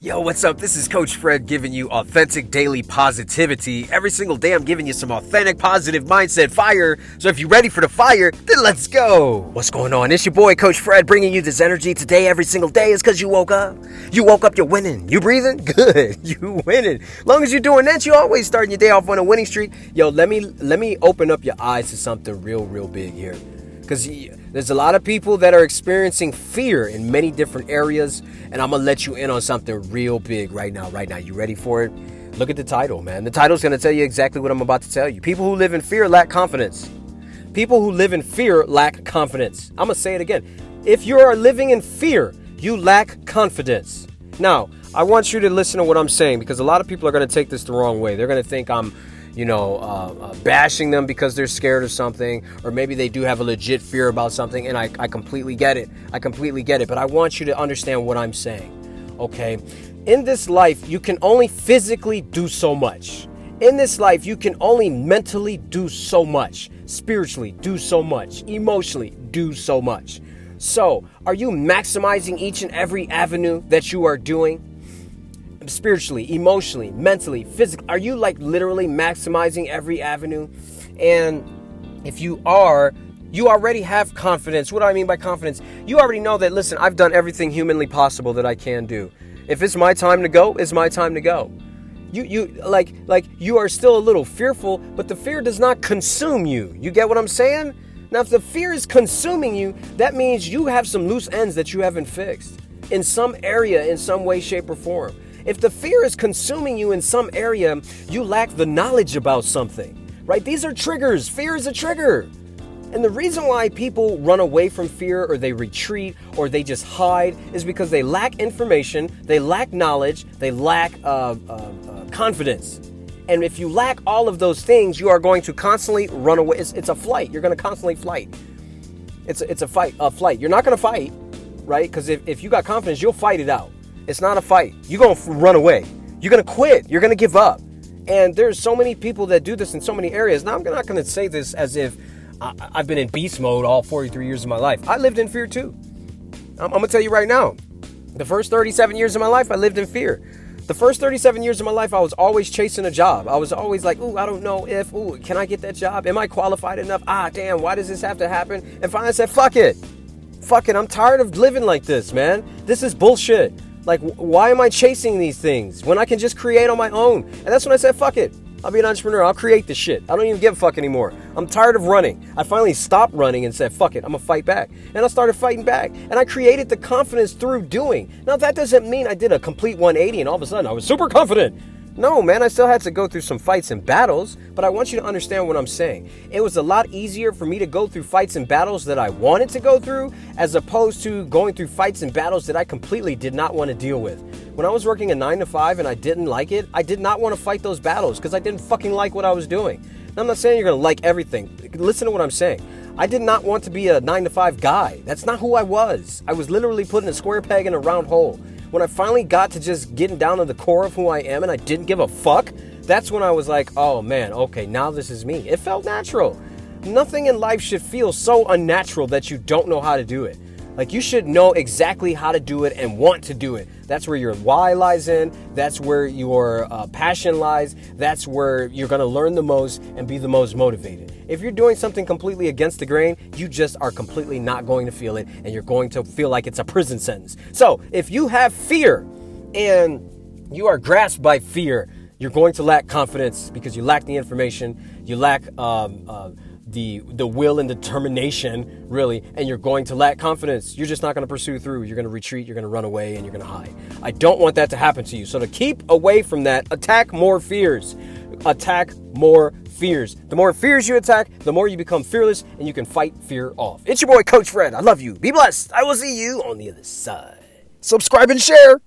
Yo, what's up? This is Coach Fred giving you authentic daily positivity. Every single day, I'm giving you some authentic positive mindset fire. So if you're ready for the fire, then let's go. What's going on? It's your boy, Coach Fred, bringing you this energy today, every single day, is because you woke up. You woke up, you're winning. You breathing? Good. You winning. Long as you're doing that, you always starting your day off on a winning streak. Yo, let me let me open up your eyes to something real, real big here because there's a lot of people that are experiencing fear in many different areas and i'm gonna let you in on something real big right now right now. You ready for it? Look at the title man. The title's gonna tell you exactly what i'm about to tell you. People who live in fear lack confidence. People who live in fear lack confidence. I'm gonna say it again. If you are living in fear you lack confidence. Now i want you to listen to what i'm saying because a lot of people are gonna take this the wrong way. They're gonna think i'm you know, uh, uh, bashing them because they're scared of something, or maybe they do have a legit fear about something, and I, I completely get it. I completely get it. But I want you to understand what I'm saying, okay? In this life, you can only physically do so much. In this life, you can only mentally do so much, spiritually do so much, emotionally do so much. So, are you maximizing each and every avenue that you are doing? Spiritually, emotionally, mentally, physically? Are you like literally maximizing every avenue? And if you are, you already have confidence. What do I mean by confidence? You already know that, listen, I've done everything humanly possible that I can do. If it's my time to go, it's my time to go. You, you like like you are still a little fearful, but the fear does not consume you. You get what I'm saying? Now, if the fear is consuming you, that means you have some loose ends that you haven't fixed in some area, in some way, shape, or form. If the fear is consuming you in some area, you lack the knowledge about something, right? These are triggers. Fear is a trigger. And the reason why people run away from fear or they retreat or they just hide is because they lack information, they lack knowledge, they lack uh, uh, uh, confidence. And if you lack all of those things, you are going to constantly run away. It's, it's a flight. You're going to constantly flight. It's a, it's a fight, a flight. You're not going to fight, right? Because if, if you got confidence, you'll fight it out. It's not a fight. You're going to run away. You're going to quit. You're going to give up. And there's so many people that do this in so many areas. Now, I'm not going to say this as if I've been in beast mode all 43 years of my life. I lived in fear too. I'm, going to tell you right now. The first 37 years of my life, I lived in fear. The first 37 years of my life, I was always chasing a job. I was always like, ooh, I don't know if, ooh, can I get that job? Am I qualified enough? Ah, damn, why does this have to happen? And finally I said, fuck it. Fuck it. I'm tired of living like this, man. This is bullshit. Like, why am I chasing these things when I can just create on my own? And that's when I said, fuck it. I'll be an entrepreneur. I'll create this shit. I don't even give a fuck anymore. I'm tired of running. I finally stopped running and said, fuck it, I'm gonna fight back. And I started fighting back. And I created the confidence through doing. Now, that doesn't mean I did a complete 180 and all of a sudden I was super confident. No, man, I still had to go through some fights and battles, but I want you to understand what I'm saying. It was a lot easier for me to go through fights and battles that I wanted to go through as opposed to going through fights and battles that I completely did not want to deal with. When I was working a 9 to 5 and I didn't like it, I did not want to fight those battles because I didn't fucking like what I was doing. I'm not saying you're going to like everything. Listen to what I'm saying. I did not want to be a 9 to 5 guy. That's not who I was. I was literally putting a square peg in a round hole when I finally got to just getting down to the core of who I am and I didn't give a fuck, that's when I was like, oh man, okay, now this is me. It felt natural. Nothing in life should feel so unnatural that you don't know how to do it. Like you should know exactly how to do it and want to do it. That's where your why lies in. That's where your uh, passion lies. That's where you're going to learn the most and be the most motivated. If you're doing something completely against the grain, you just are completely not going to feel it and you're going to feel like it's a prison sentence. So if you have fear and you are grasped by fear, you're going to lack confidence because you lack the information, you lack um, uh, the the will and determination really and you're going to lack confidence you're just not going to pursue through. You're going to retreat you're going to run away and you're going to hide. I don't want that to happen to you. So to keep away from that attack more fears. Attack more fears. The more fears you attack the more you become fearless and you can fight fear off. It's your boy coach fred. I love you. Be blessed. I will see you on the other side. Subscribe and share